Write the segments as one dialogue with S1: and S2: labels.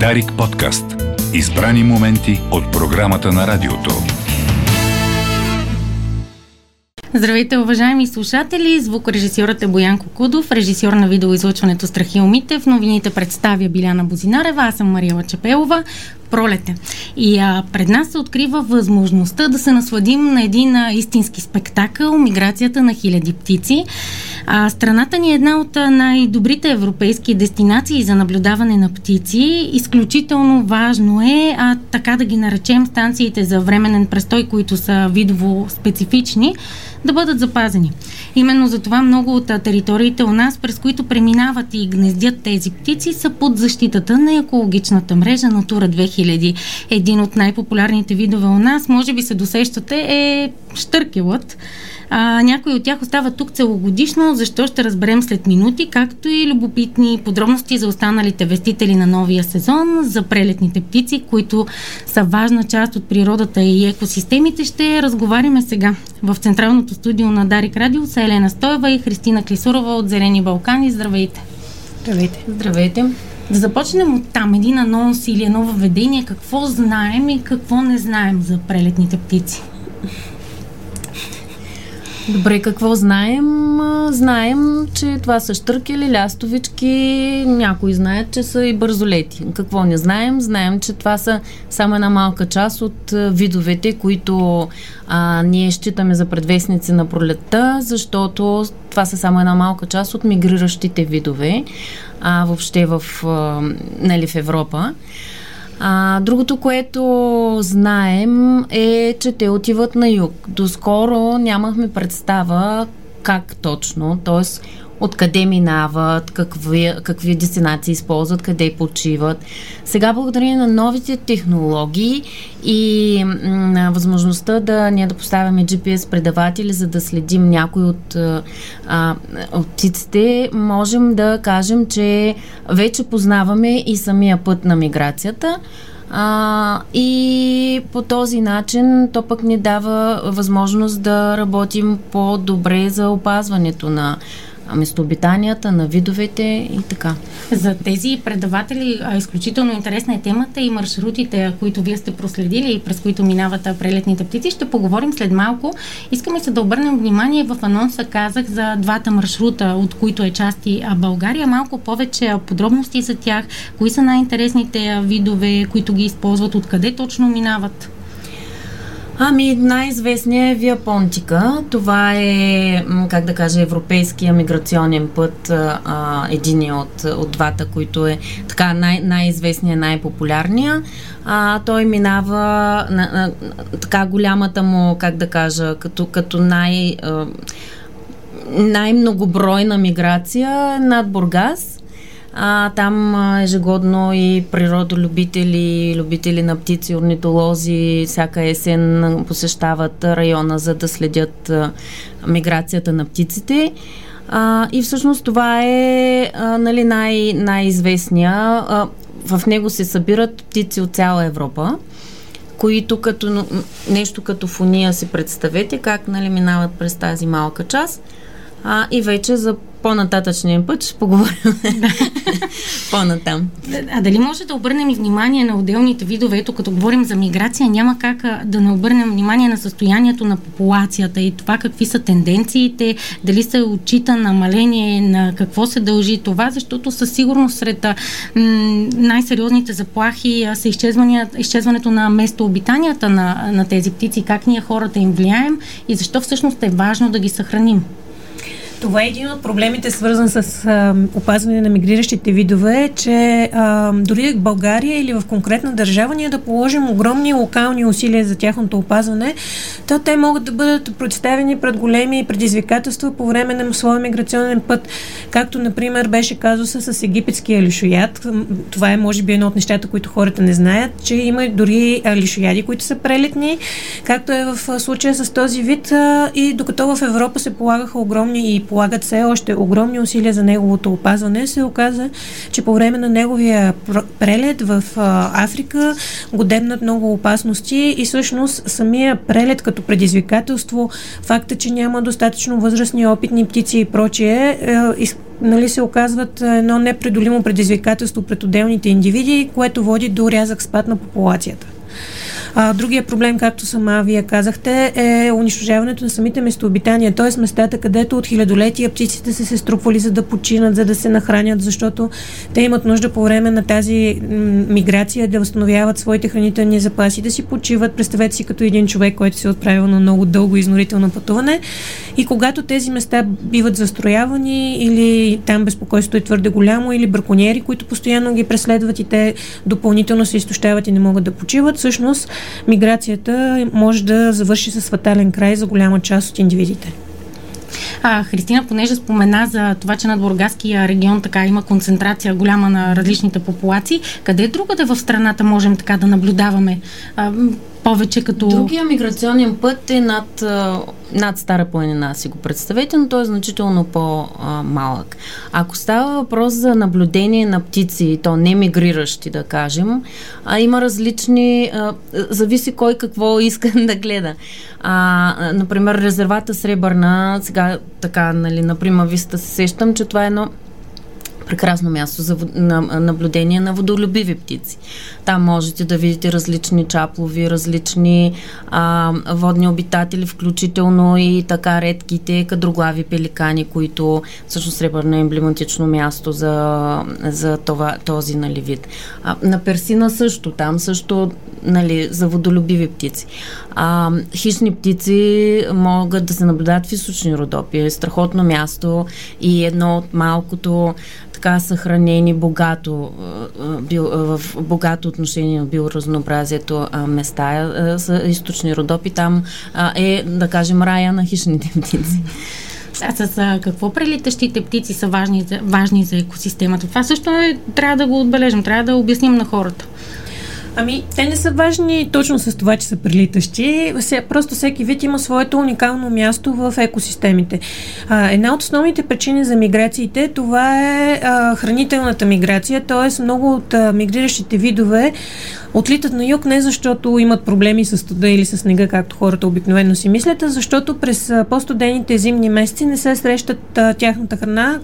S1: Дарик подкаст. Избрани моменти от програмата на радиото.
S2: Здравейте, уважаеми слушатели! Звукорежисьорът е Боян Кокудов, режисьор на видеоизлъчването умите. В новините представя Биляна Бозинарева, аз съм Мария Чепелова. Пролете. И а, пред нас се открива възможността да се насладим на един а, истински спектакъл миграцията на хиляди птици. А, страната ни е една от най-добрите европейски дестинации за наблюдаване на птици. Изключително важно е, а, така да ги наречем, станциите за временен престой, които са видово специфични, да бъдат запазени. Именно за това много от териториите у нас, през които преминават и гнездят тези птици, са под защитата на екологичната мрежа Натура 2000. Един от най-популярните видове у нас, може би се досещате, е штъркелът. А, някои от тях остават тук целогодишно, защо ще разберем след минути, както и любопитни подробности за останалите вестители на новия сезон, за прелетните птици, които са важна част от природата и екосистемите. Ще разговаряме сега в Централното студио на Дарик Радио с Елена Стоева и Христина Клисурова от Зелени Балкани. Здравейте!
S3: Здравейте!
S2: Здравейте! Да започнем от там един анонс или едно въведение. Какво знаем и какво не знаем за прелетните птици?
S3: Добре, какво знаем? Знаем, че това са штъркели, лястовички, някои знаят, че са и бързолети. Какво не знаем? Знаем, че това са само една малка част от видовете, които а, ние считаме за предвестници на пролетта, защото това са само една малка част от мигриращите видове а, въобще в, а, нали, в Европа. А, другото, което знаем е, че те отиват на юг. Доскоро нямахме представа как точно, т.е откъде минават, какви, какви дестинации използват, къде почиват. Сега, благодарение на новите технологии и на възможността да ние да поставяме GPS предаватели, за да следим някои от, а, птиците, можем да кажем, че вече познаваме и самия път на миграцията. А, и по този начин то пък ни дава възможност да работим по-добре за опазването на местообитанията, на видовете и така.
S2: За тези предаватели изключително интересна е темата и маршрутите, които вие сте проследили и през които минават прелетните птици. Ще поговорим след малко. Искаме се да обърнем внимание. В анонса казах за двата маршрута, от които е части България. Малко повече подробности за тях. Кои са най-интересните видове, които ги използват, откъде точно минават?
S3: Ами, най-известният е Вия Понтика. Това е, как да кажа, европейския миграционен път, а, един от, от двата, които е така най- най-известният, най-популярния. А, той минава на, на, така голямата му, как да кажа, като, като най- а, най-многобройна миграция над Бургас а, там а, ежегодно и природолюбители, любители на птици, орнитолози всяка есен посещават района, за да следят а, миграцията на птиците. А, и всъщност това е а, нали, най- най-известния. А, в него се събират птици от цяла Европа които като нещо като фония си представете как нали, минават през тази малка част а, и вече за по-нататъчния път ще поговорим по-натам.
S2: А дали може да обърнем и внимание на отделните видове? Ето, като говорим за миграция, няма как да не обърнем внимание на състоянието на популацията и това какви са тенденциите, дали се отчита намаление, на какво се дължи това, защото със сигурност сред м- най-сериозните заплахи са изчезването на местообитанията на, на тези птици, как ние хората им влияем и защо всъщност е важно да ги съхраним.
S4: Това е един от проблемите, свързан с а, опазване на мигриращите видове, че а, дори в България или в конкретна държава ние да положим огромни локални усилия за тяхното опазване, то те могат да бъдат представени пред големи предизвикателства по време на своя миграционен път, както, например, беше казуса с египетския лишояд. Това е, може би, едно от нещата, които хората не знаят, че има дори лишояди, които са прелетни, както е в случая с този вид. И докато в Европа се полагаха огромни и полагат все още огромни усилия за неговото опазване, се оказа, че по време на неговия прелет в Африка го дебнат много опасности и всъщност самия прелет като предизвикателство, факта, че няма достатъчно възрастни опитни птици и прочие, е, нали, се оказват едно непредолимо предизвикателство пред отделните индивиди, което води до рязък спад на популацията. А, другия проблем, както сама вие казахте, е унищожаването на самите местообитания, т.е. местата, където от хилядолетия птиците са се струпвали за да починат, за да се нахранят, защото те имат нужда по време на тази миграция да възстановяват своите хранителни запаси, да си почиват. Представете си като един човек, който се е отправил на много дълго изнорително пътуване. И когато тези места биват застроявани или там безпокойството е твърде голямо, или браконьери, които постоянно ги преследват и те допълнително се изтощават и не могат да почиват, всъщност миграцията може да завърши с фатален край за голяма част от индивидите.
S2: А, Христина, понеже спомена за това, че над Бургаския регион така има концентрация голяма на различните популации, къде другаде в страната можем така да наблюдаваме а, повече като...
S3: Другия миграционен път е над, над Стара планина, си го представете, но той е значително по-малък. Ако става въпрос за наблюдение на птици, то не мигриращи, да кажем, а има различни... А, зависи кой какво иска да гледа. А, например, резервата Сребърна, сега така, нали, например, виста се сещам, че това е едно прекрасно място за на, наблюдение на водолюбиви птици. Там можете да видите различни чаплови, различни а, водни обитатели, включително и така редките кадроглави пеликани, които всъщност сребърно е емблематично място за, за това, този нали, вид. А, на Персина също, там също нали, за водолюбиви птици. А, хищни птици могат да се наблюдават в източни родопи. Е страхотно място и едно от малкото така съхранени богато, в богато отношение на биоразнообразието места са източни родопи. Там е, да кажем, рая на хищните птици.
S2: А с какво прелитащите птици са важни за, важни за екосистемата? Това също е, трябва да го отбележим, трябва да обясним на хората.
S4: Ами, те не са важни точно с това, че са прилитащи. Просто всеки вид има своето уникално място в екосистемите. А, една от основните причини за миграциите, това е а, хранителната миграция, т.е. много от а, мигриращите видове отлитат на юг не защото имат проблеми с студа или с снега, както хората обикновено си мислят, а защото през по-студените зимни месеци не се срещат а, тяхната храна.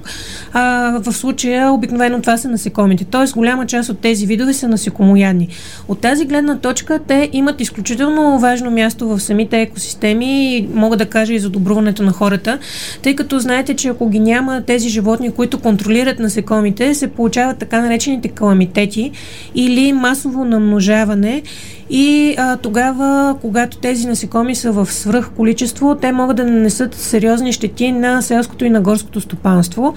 S4: А, в случая обикновено това са насекомите. Тоест голяма част от тези видове са насекомоядни. От тази гледна точка те имат изключително важно място в самите екосистеми и мога да кажа и за добруването на хората, тъй като знаете, че ако ги няма тези животни, които контролират насекомите, се получават така наречените каламитети или масово намножаване и а, тогава, когато тези насекоми са в свръх количество, те могат да нанесат сериозни щети на селското и на горското стопанство.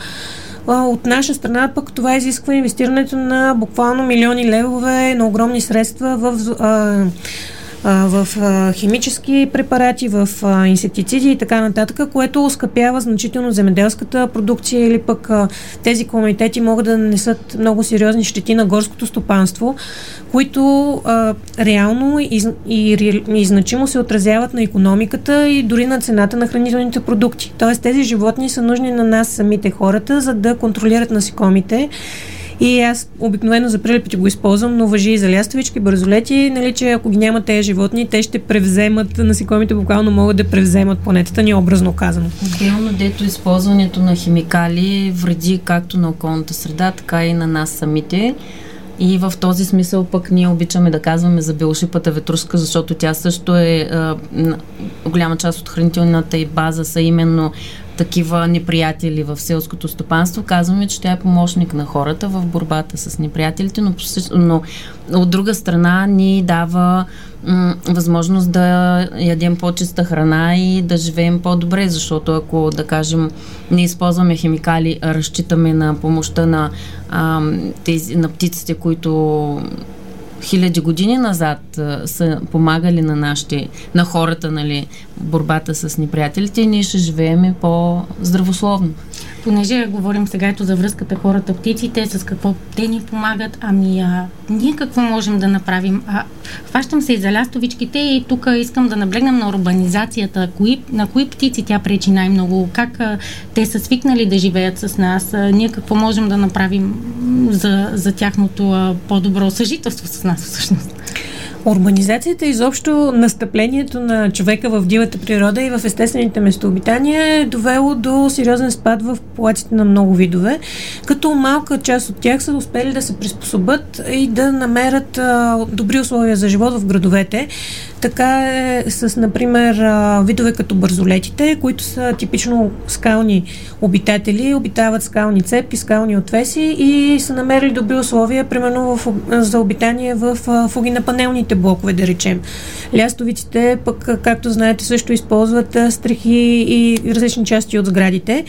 S4: От наша страна пък това изисква инвестирането на буквално милиони левове на огромни средства в а, в химически препарати, в инсектициди и така нататък, което оскъпява значително земеделската продукция или пък тези комитети могат да нанесат много сериозни щети на горското стопанство, които а, реално и, и, и значимо се отразяват на економиката и дори на цената на хранителните продукти. Тоест тези животни са нужни на нас самите хората, за да контролират насекомите и аз обикновено за прилепите го използвам, но въжи и за лястовички, бързолети, нали, че ако ги няма тези животни, те ще превземат, насекомите буквално могат да превземат планетата ни, образно казано.
S3: Отделно, дето използването на химикали вреди както на околната среда, така и на нас самите. И в този смисъл пък ние обичаме да казваме за белошипата ветруска, защото тя също е а, голяма част от хранителната и база са именно такива неприятели в селското стопанство, казваме, че тя е помощник на хората в борбата с неприятелите, но, но от друга страна ни дава м- възможност да ядем по-чиста храна и да живеем по-добре, защото ако, да кажем, не използваме химикали, а разчитаме на помощта на, а, тези, на птиците, които хиляди години назад а, са помагали на нашите, на хората, нали, борбата с неприятелите и ние ще живеем по-здравословно.
S2: Понеже говорим сега ето за връзката хората-птиците, с какво те ни помагат, ами а, ние какво можем да направим? А, хващам се и за лястовичките и тук искам да наблегнем на урбанизацията. Кои, на кои птици тя пречи най-много? Как а, те са свикнали да живеят с нас? А, ние какво можем да направим за, за тяхното а, по-добро съжителство с нас всъщност?
S4: Урбанизацията изобщо настъплението на човека в дивата природа и в естествените местообитания е довело до сериозен спад в популациите на много видове, като малка част от тях са успели да се приспособят и да намерят а, добри условия за живот в градовете. Така е с, например, видове като бързолетите, които са типично скални обитатели, обитават скални цепи, скални отвеси и са намерили добри условия, примерно в, за обитание в фугинапанелните блокове, да речем. Лястовиците, пък, както знаете, също използват стрехи и различни части от сградите.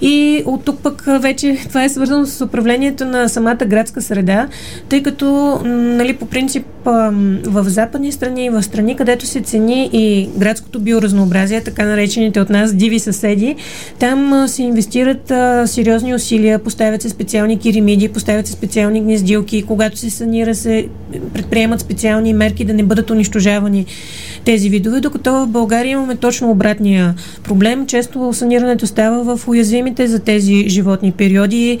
S4: И от тук пък вече това е свързано с управлението на самата градска среда, тъй като, нали, по принцип, в западни страни и в страни, където се цени и градското биоразнообразие, така наречените от нас диви съседи, там се инвестират сериозни усилия, поставят се специални керамиди, поставят се специални гнездилки, когато се санира се предприемат специални мерки да не бъдат унищожавани тези видове, докато в България имаме точно обратния проблем. Често санирането става в уязвимите за тези животни периоди.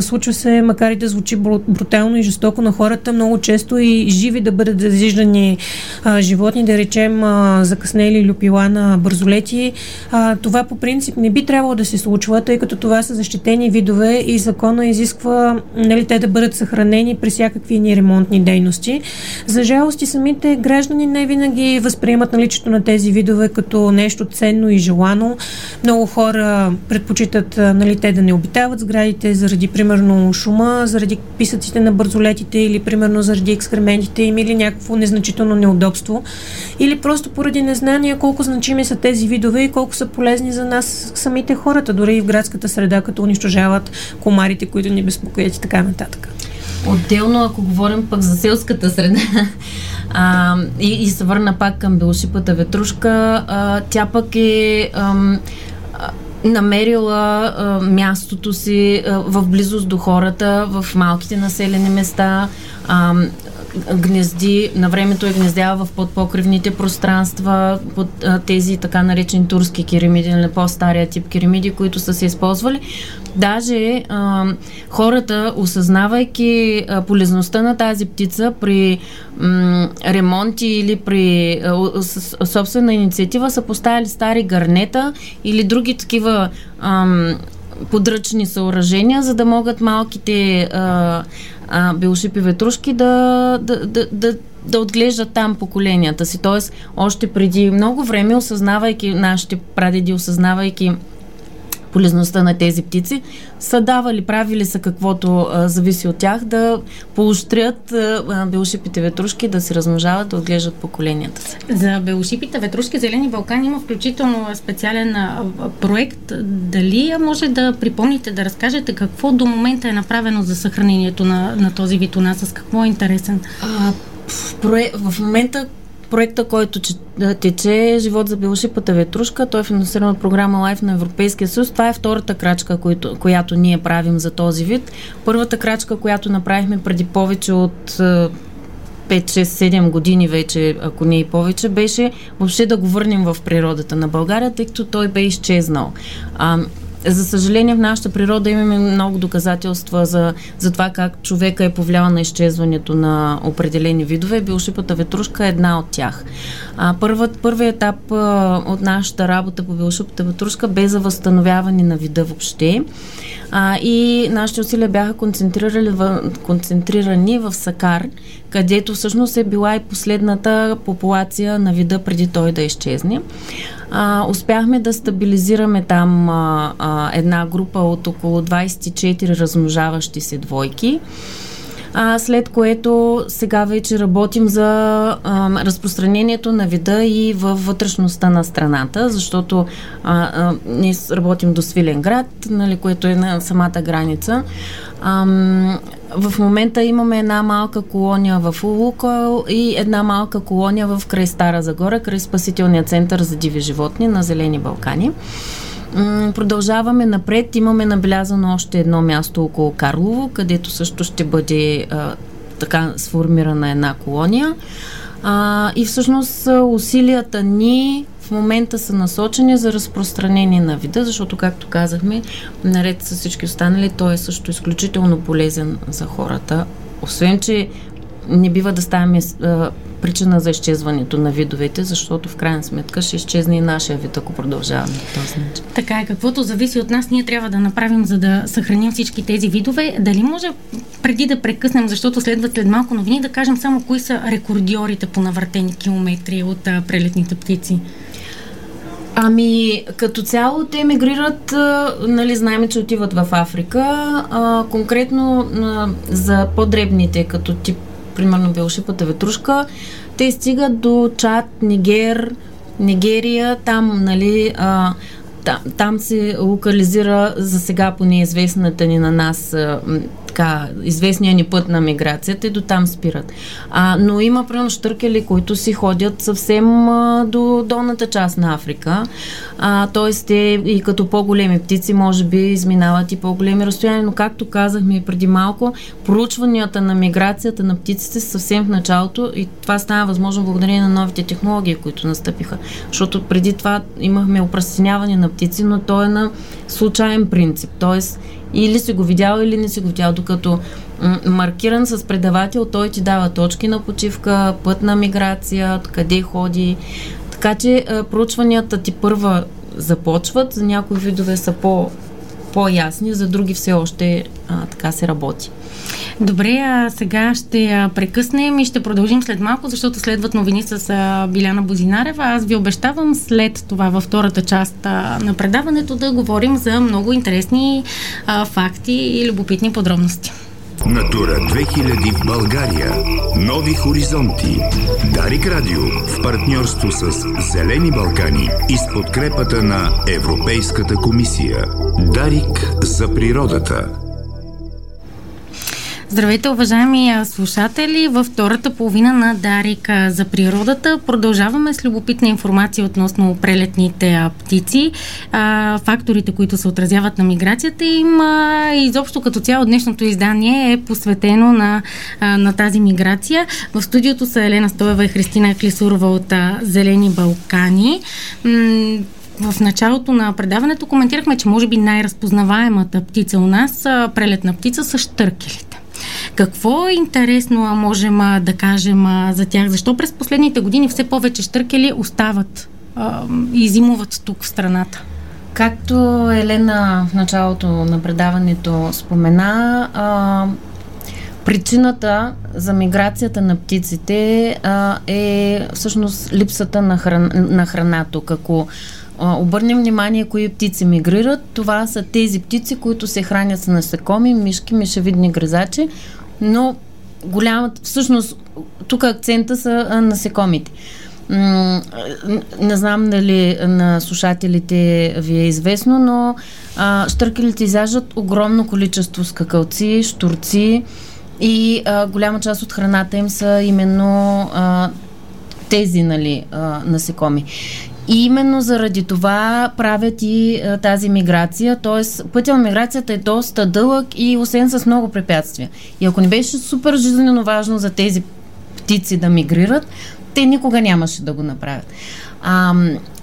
S4: Случва се, макар и да звучи брутално и жестоко на хората, много често и живи да бъдат зажиждани а, животни, да речем а, закъснели люпила на бързолети. А, това по принцип не би трябвало да се случва, тъй като това са защитени видове и закона изисква нали, те да бъдат съхранени при всякакви ни ремонтни дейности. За жалост и самите граждани не винаги възприемат наличието на тези видове като нещо ценно и желано. Много хора предпочитат нали, те да не обитават сградите заради примерно шума, заради писъците на бързолетите или примерно заради екскрементите им или някакво незначително неудобство. Или просто поради незнание колко значими са тези видове и колко са полезни за нас самите хората, дори и в градската среда, като унищожават комарите, които ни безпокоят и така нататък.
S3: Отделно, ако говорим пък за селската среда а, и, и се върна пак към белошипата ветрушка, а, тя пък е ам, намерила а, мястото си а, в близост до хората, в малките населени места. А, гнезди, на времето е гнездява в подпокривните пространства, под а, тези така наречени турски керамиди, на по-стария тип керамиди, които са се използвали. Даже а, хората, осъзнавайки а, полезността на тази птица при м, ремонти или при а, с, собствена инициатива, са поставили стари гарнета или други такива ам, подръчни съоръжения, за да могат малките а, а, белшипи ветрушки да, да, да, да да отглеждат там поколенията си. Тоест, още преди много време, осъзнавайки, нашите прадеди, осъзнавайки полезността на тези птици, са давали, правили са каквото а, зависи от тях, да поощрят а, ветрушки да се размножават, да отглеждат поколенията си.
S2: За белошипите ветрушки Зелени Балкан има включително специален а, проект. Дали може да припомните, да разкажете какво до момента е направено за съхранението на, на този вид у нас? С какво е интересен? А,
S3: в, в момента проекта, който тече Живот за белошипата ветрушка, той е финансиран от програма Лайф на Европейския съюз. Това е втората крачка, която, която ние правим за този вид. Първата крачка, която направихме преди повече от 5, 6, 7 години вече, ако не и повече, беше въобще да го върнем в природата на България, тъй като той бе изчезнал. А, за съжаление, в нашата природа имаме много доказателства за, за това как човека е повлиял на изчезването на определени видове. Билшипата ветрушка е една от тях. А, първът, първият етап а, от нашата работа по билшипата ветрушка бе за възстановяване на вида въобще. А, и нашите усилия бяха концентрирани в, концентрирани в Сакар, където всъщност е била и последната популация на вида преди той да изчезне. А, успяхме да стабилизираме там а, а, една група от около 24 размножаващи се двойки. А, след което сега вече работим за а, разпространението на вида и във вътрешността на страната, защото а, а, ние работим до Свиленград, нали, което е на самата граница. А, в момента имаме една малка колония в Улукойл и една малка колония в край Стара Загора, край Спасителния център за диви животни на Зелени Балкани. Продължаваме напред. Имаме набелязано още едно място около Карлово, където също ще бъде така сформирана една колония. А, и всъщност усилията ни в момента са насочени за разпространение на вида, защото, както казахме, наред с всички останали, той е също изключително полезен за хората. Освен, че не бива да ставаме а, причина за изчезването на видовете, защото в крайна сметка ще изчезне и нашия вид, ако продължаваме по този начин.
S2: Така е, каквото зависи от нас, ние трябва да направим, за да съхраним всички тези видове. Дали може преди да прекъснем, защото следват след малко новини, да кажем само кои са рекордьорите по навъртени километри от а, прелетните птици?
S3: Ами, като цяло те мигрират, а, нали, знаем, че отиват в Африка. А, конкретно а, за по-дребните, като тип примерно белшипата ветрушка, те стигат до Чад, Нигер, Нигерия, там, нали, а, там, там се локализира за сега по неизвестната ни на нас така, известния ни път на миграцията и до там спират. А, но има, примерно, штъркели, които си ходят съвсем а, до долната част на Африка. А, тоест, те и като по-големи птици, може би, изминават и по-големи разстояния, но както казахме преди малко, проучванията на миграцията на птиците са съвсем в началото и това става възможно благодарение на новите технологии, които настъпиха. Защото преди това имахме опростеняване на птици, но то е на случайен принцип. Тоест, или си го видял, или не си го видял, докато маркиран с предавател, той ти дава точки на почивка, път на миграция, къде ходи. Така че проучванията ти първа започват, за някои видове са по, по-ясни, за други все още а, така се работи.
S2: Добре, а сега ще прекъснем и ще продължим след малко, защото следват новини с а, Биляна Бозинарева. Аз ви обещавам след това във втората част а, на предаването да говорим за много интересни а, факти и любопитни подробности.
S1: Натура 2000 в България. Нови хоризонти. Дарик Радио в партньорство с Зелени Балкани и с подкрепата на Европейската комисия. Дарик за природата.
S2: Здравейте, уважаеми слушатели! Във втората половина на Дарика за природата продължаваме с любопитна информация относно прелетните птици, факторите, които се отразяват на миграцията им. Изобщо като цяло днешното издание е посветено на, на тази миграция. В студиото са Елена Стоева и Христина Клисурова от Зелени Балкани в началото на предаването коментирахме, че може би най-разпознаваемата птица у нас, прелетна птица, са штъркелите. Какво е интересно а можем а, да кажем а, за тях? Защо през последните години все повече штъркели остават и зимуват тук в страната?
S3: Както Елена в началото на предаването спомена, а, причината за миграцията на птиците а, е всъщност липсата на, хран, на храна тук. Ако обърнем внимание кои птици мигрират, това са тези птици, които се хранят с насекоми, мишки, мишевидни гризачи, но голямата, всъщност, тук акцента са насекомите. Не знам дали на слушателите ви е известно, но а, штъркелите изяждат огромно количество скакалци, штурци и а, голяма част от храната им са именно а, тези нали, а, насекоми. И именно заради това правят и а, тази миграция, т.е. пътя на миграцията е доста дълъг и осен с много препятствия. И ако не беше супер жизненно важно за тези птици да мигрират, те никога нямаше да го направят. А,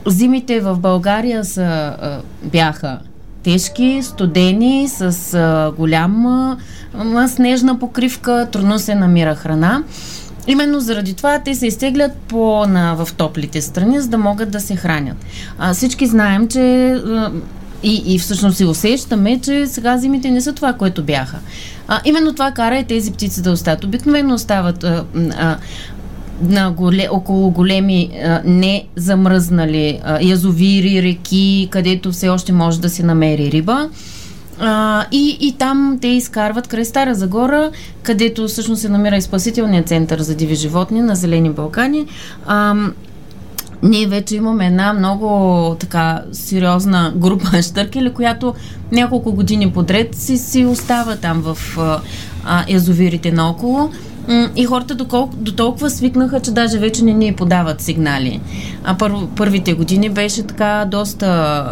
S3: зимите в България са, а, бяха тежки, студени, с а, голяма а, снежна покривка, трудно се намира храна. Именно заради това те се изтеглят по, на, в топлите страни, за да могат да се хранят. А, всички знаем, че и, и всъщност си усещаме, че сега зимите не са това, което бяха. А, именно това кара и тези птици да остават. Обикновено остават а, а, на голе, около големи а, не замръзнали а, язовири, реки, където все още може да се намери риба А, и, и там те изкарват край Стара Загора, където всъщност се намира и спасителният център за диви животни на Зелени Балкани. А, ние вече имаме една много така сериозна група щъркели, която няколко години подред си, си остава там в а, язовирите наоколо. И хората до, колко, до толкова свикнаха, че даже вече не ни подават сигнали. А пър, първите години беше така доста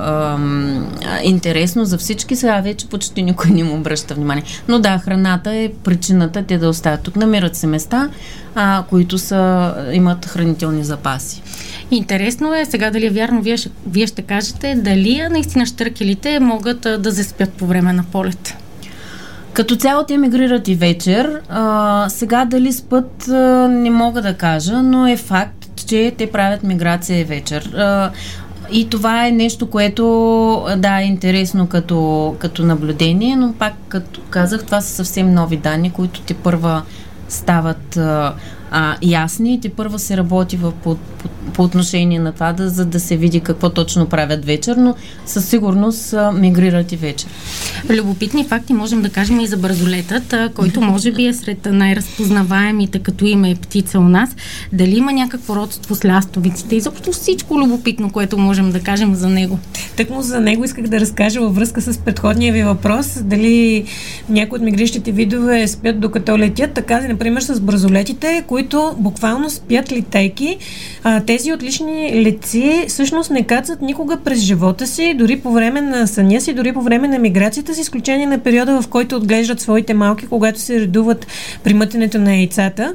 S3: ам, интересно за всички. Сега вече почти никой не му обръща внимание. Но да, храната е причината те да оставят тук. Намират се места, а, които са, имат хранителни запаси.
S2: Интересно е сега дали е вярно, вие ще, вие ще кажете, дали наистина штъркелите могат да заспят по време на полет.
S3: Като цяло те мигрират и вечер. А, сега дали спът не мога да кажа, но е факт, че те правят миграция и вечер. А, и това е нещо, което да е интересно като, като наблюдение, но пак като казах, това са съвсем нови данни, които те първа стават а, а, ясни и те първа се работи в, по, по, по отношение на това, да, за да се види какво точно правят вечер, но със сигурност а, мигрират и вечер.
S2: Любопитни факти можем да кажем и за бързолетът, а, който може би е сред най-разпознаваемите като име и птица у нас. Дали има някакво родство с лястовиците? Изобщо всичко любопитно, което можем да кажем за него.
S4: Тъкмо за него исках да разкажа във връзка с предходния ви въпрос. Дали някои от мигрищите видове спят докато летят, така, например, с бързолетите, които които буквално спят литейки. А, тези отлични летци всъщност не кацат никога през живота си, дори по време на съня си, дори по време на миграцията, с изключение на периода, в който отглеждат своите малки, когато се редуват при мътенето на яйцата.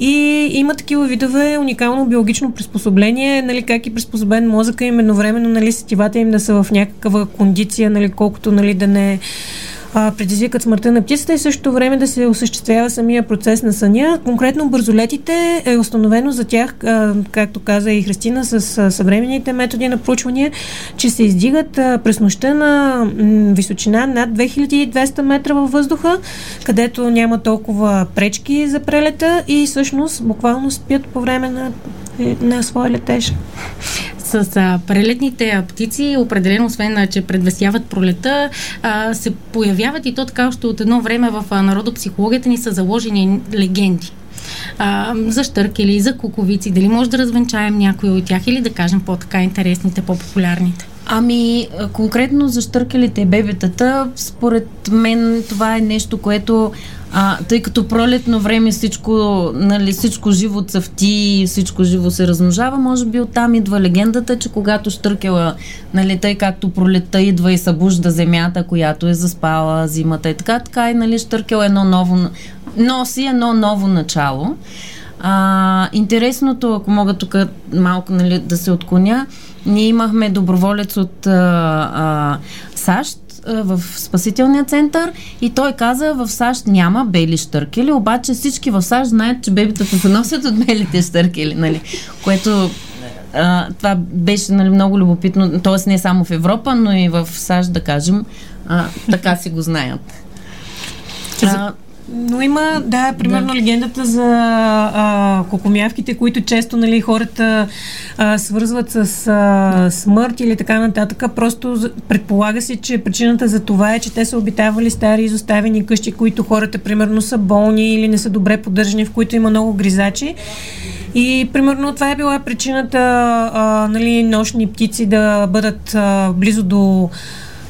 S4: И има такива видове уникално биологично приспособление, нали, как и приспособен мозъка им едновременно, нали, сетивата им да са в някаква кондиция, нали, колкото нали, да не а, предизвикат смъртта на птицата и същото време да се осъществява самия процес на съня. Конкретно бързолетите е установено за тях, а, както каза и Христина, с а, съвременните методи на проучвания, че се издигат а, през нощта на м, височина над 2200 метра във въздуха, където няма толкова пречки за прелета и всъщност буквално спят по време на, на своя летеж
S2: с а, прелетните птици, определено, освен че предвесяват пролета, а, се появяват и то така още от едно време в а, народопсихологията ни са заложени легенди а, за штъркели, за куковици. Дали може да развенчаем някои от тях или да кажем по-така интересните, по-популярните?
S3: Ами, конкретно за штъркелите бебетата, според мен това е нещо, което а, тъй като пролетно време всичко, нали, всичко живо цъфти, всичко живо се размножава, може би оттам идва легендата, че когато штъркела, нали, тъй както пролетта идва и събужда земята, която е заспала зимата и така, така и нали, штъркел едно ново, носи едно ново начало. А, интересното, ако мога тук малко нали, да се отклоня, ние имахме доброволец от а, а, САЩ, в спасителния център и той каза, в САЩ няма бели штъркели, обаче всички в САЩ знаят, че бебитата се носят от белите штъркели, нали? Което а, това беше нали, много любопитно, т.е. не само в Европа, но и в САЩ, да кажем, а, така си го знаят.
S4: А, но има, да, примерно да. легендата за а, кокомявките, които често нали, хората а, свързват с а, смърт или така нататък. Просто предполага се, че причината за това е, че те са обитавали стари изоставени къщи, които хората примерно са болни или не са добре поддържани, в които има много гризачи. И примерно това е била причината а, нали, нощни птици да бъдат а, близо до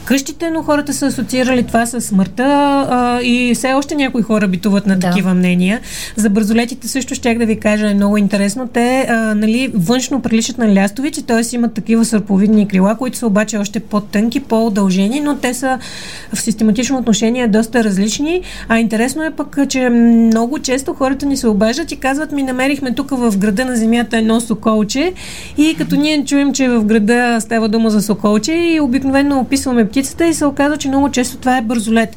S4: къщите, но хората са асоциирали това с смъртта а, и все още някои хора битуват на да. такива мнения. За бързолетите също щях да ви кажа е много интересно. Те а, нали, външно приличат на лястовици, т.е. имат такива сърповидни крила, които са обаче още по-тънки, по-удължени, но те са в систематично отношение доста различни. А интересно е пък, че много често хората ни се обаждат и казват ми намерихме тук в града на земята едно соколче и като ние чуем, че в града става дума за соколче и обикновено описваме птицата и се оказва, че много често това е бързолет.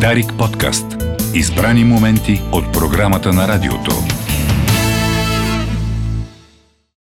S1: Дарик подкаст. Избрани моменти от програмата на радиото.